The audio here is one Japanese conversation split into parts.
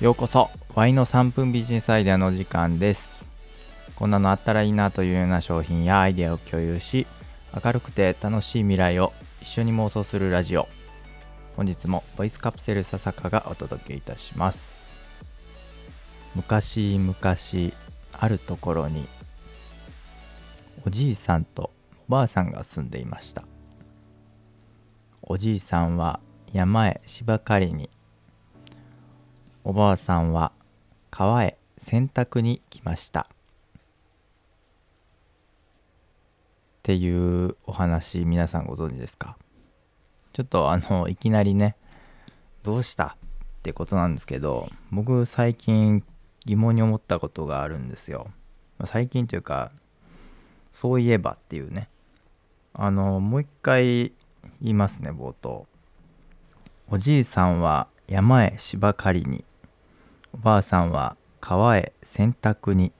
ようこそ。Y の3分ビジネスアイデアの時間です。こんなのあったらいいなというような商品やアイデアを共有し明るくて楽しい未来を一緒に妄想するラジオ。本日もボイスカプセル笹香がお届けいたします。昔々あるところにおじいさんとおばあさんが住んでいました。おじいさんは山へ芝刈りにおばあさんは川へ洗濯に来ました。っていうお話皆さんご存知ですか？ちょっとあのいきなりねどうしたってことなんですけど僕最近疑問に思ったことがあるんですよ。最近というかそういえばっていうね。あのもう一回言いますね冒頭。おじいさんは山へ芝刈りにおばあさんは川へ洗濯にっ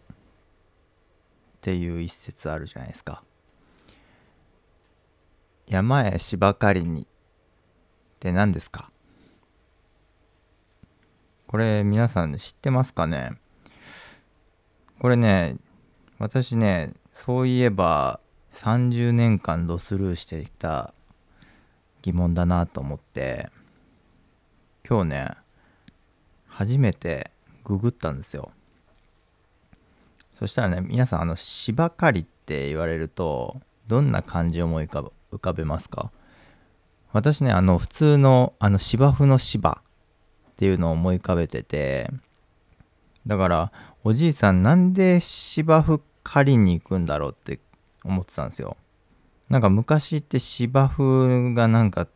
ていう一節あるじゃないですか。山へ芝刈りに。って何ですか？これ皆さん知ってますかね？これね私ねそういえば30年間ドスルーしてきた疑問だなと思って今日ね初めてググったんですよ。そしたらね皆さんあの芝刈りって言われるとどんな感じを思い浮かべますか？私ねあの普通のあの芝生の芝っていうのを思い浮かべててだからおじいさんなんで芝生狩りに行くんだろうって思ってたんですよ。なんか昔って芝生がなんか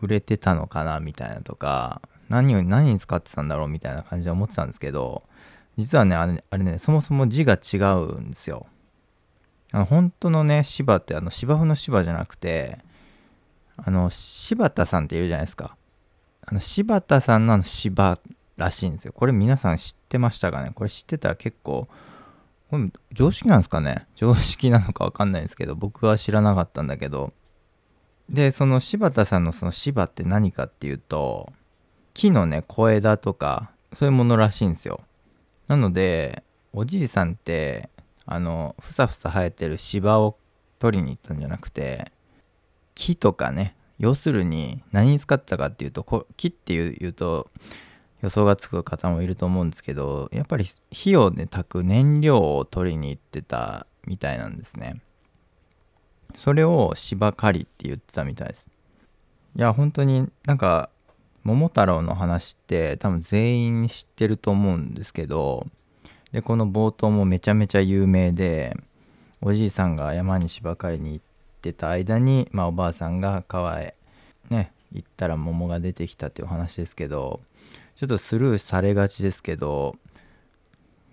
売れてたのかなみたいなとか何を何に使ってたんだろうみたいな感じで思ってたんですけど実はねあれあれねそもそも字が違うんですよ。あの本当のね芝ってあの芝生の芝じゃなくてあの柴田さんっているじゃないですか。あの柴田さんの芝らしいんですよ。これ皆さん知ってましたかね？これ知ってたら結構これ常識なんですかね？常識なのかわかんないんですけど僕は知らなかったんだけど。でその柴田さんのその芝って何かっていうと木のね小枝とかそういうものらしいんですよ。なのでおじいさんってあのふさふさ生えてる芝を取りに行ったんじゃなくて木とかね要するに何に使ってたかっていうと木っていうと予想がつく方もいると思うんですけどやっぱり火をね炊く燃料を取りに行ってたみたいなんですね。それを芝刈りって言ってたみたいです。いや本当になんか桃太郎の話って多分全員知ってると思うんですけどでこの冒頭もめちゃめちゃ有名でおじいさんが山に芝刈りに行ってた間に、まあ、おばあさんが川へね行ったら桃が出てきたっていう話ですけどちょっとスルーされがちですけど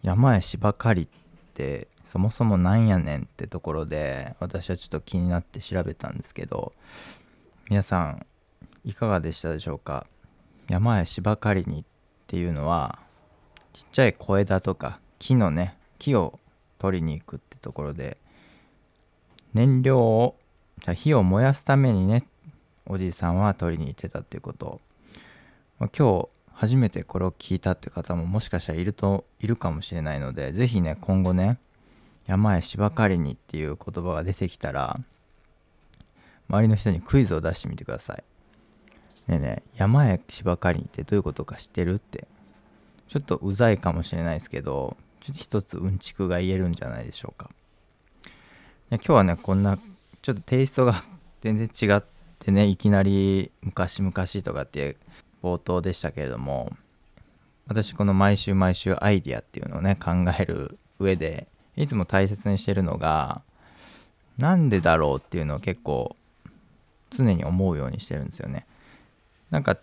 山へ芝刈りってそもそもなんやねんってところで私はちょっと気になって調べたんですけど皆さんいかがでしたでしょうか？山へ芝刈りにっていうのはちっちゃい小枝とか木のね木を取りに行くってところで燃料を火を燃やすためにねおじいさんは取りに行ってたっていうこと、まあ、今日初めてこれを聞いたって方ももしかしたらいるといるかもしれないので是非ね今後ね山へ芝刈りにっていう言葉が出てきたら周りの人にクイズを出してみてください。ねえねえ山へ芝刈りってどういうことか知ってるってちょっとうざいかもしれないですけどちょっと一つうんちくが言えるんじゃないでしょうか今日はねこんなちょっとテイストが全然違ってねいきなり昔々とかって冒頭でしたけれども私この毎週毎週アイディアっていうのをね考える上でいつも大切にしてるのがなんでだろうっていうのを結構常に思うようにしてるんですよね。なんか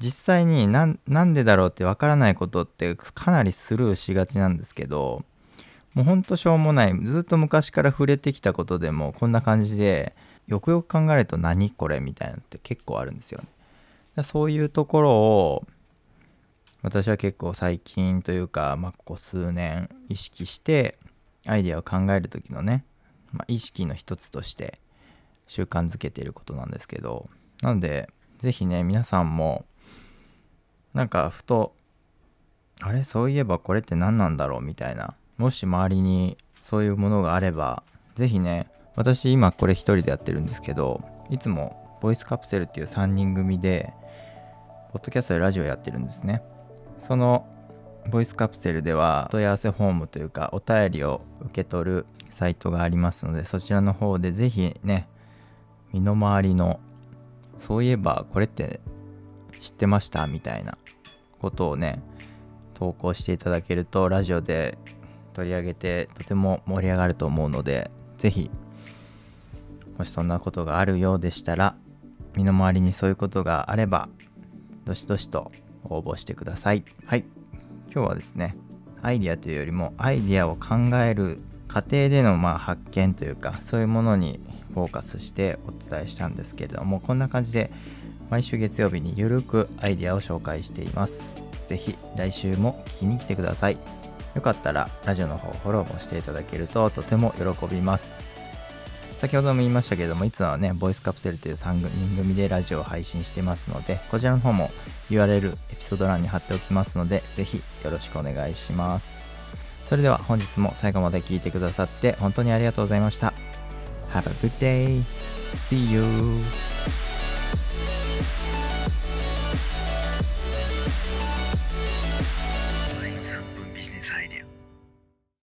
実際になんでだろうってわからないことってかなりスルーしがちなんですけどもうほんとしょうもないずっと昔から触れてきたことでもこんな感じでよくよく考えると何これみたいなのって結構あるんですよね。そういうところを私は結構最近というか、まあ、ここ数年意識してアイデアを考える時のね、まあ、意識の一つとして習慣づけていることなんですけどなので是非ね皆さんもなんかふとあれそういえばこれって何なんだろう？みたいな。もし周りにそういうものがあれば是非ね私今これ一人でやってるんですけどいつもボイスカプセルっていう3人組でポッドキャストでラジオやってるんですね。そのボイスカプセルでは問い合わせフォームというかお便りを受け取るサイトがありますのでそちらの方で是非ね身の回りのそういえばこれって知ってましたみたいなことをね投稿していただけるとラジオで取り上げてとても盛り上がると思うので是非もしそんなことがあるようでしたら身の回りにそういうことがあればどしどしと応募してください。はい。今日はですねアイデアというよりもアイデアを考える過程でのまあ発見というかそういうものにフォーカスしてお伝えしたんですけれどもこんな感じで毎週月曜日にゆるくアイディアを紹介しています。是非来週も聞きに来てください。よかったらラジオの方フォローもしていただけるととても喜びます。先ほども言いましたけれどもいつもはねボイスカプセルという3人組でラジオを配信してますのでこちらの方も URL エピソード欄に貼っておきますのでぜひよろしくお願いします。それでは本日も最後まで聞いてくださって本当にありがとうございました。Have a good day! See you!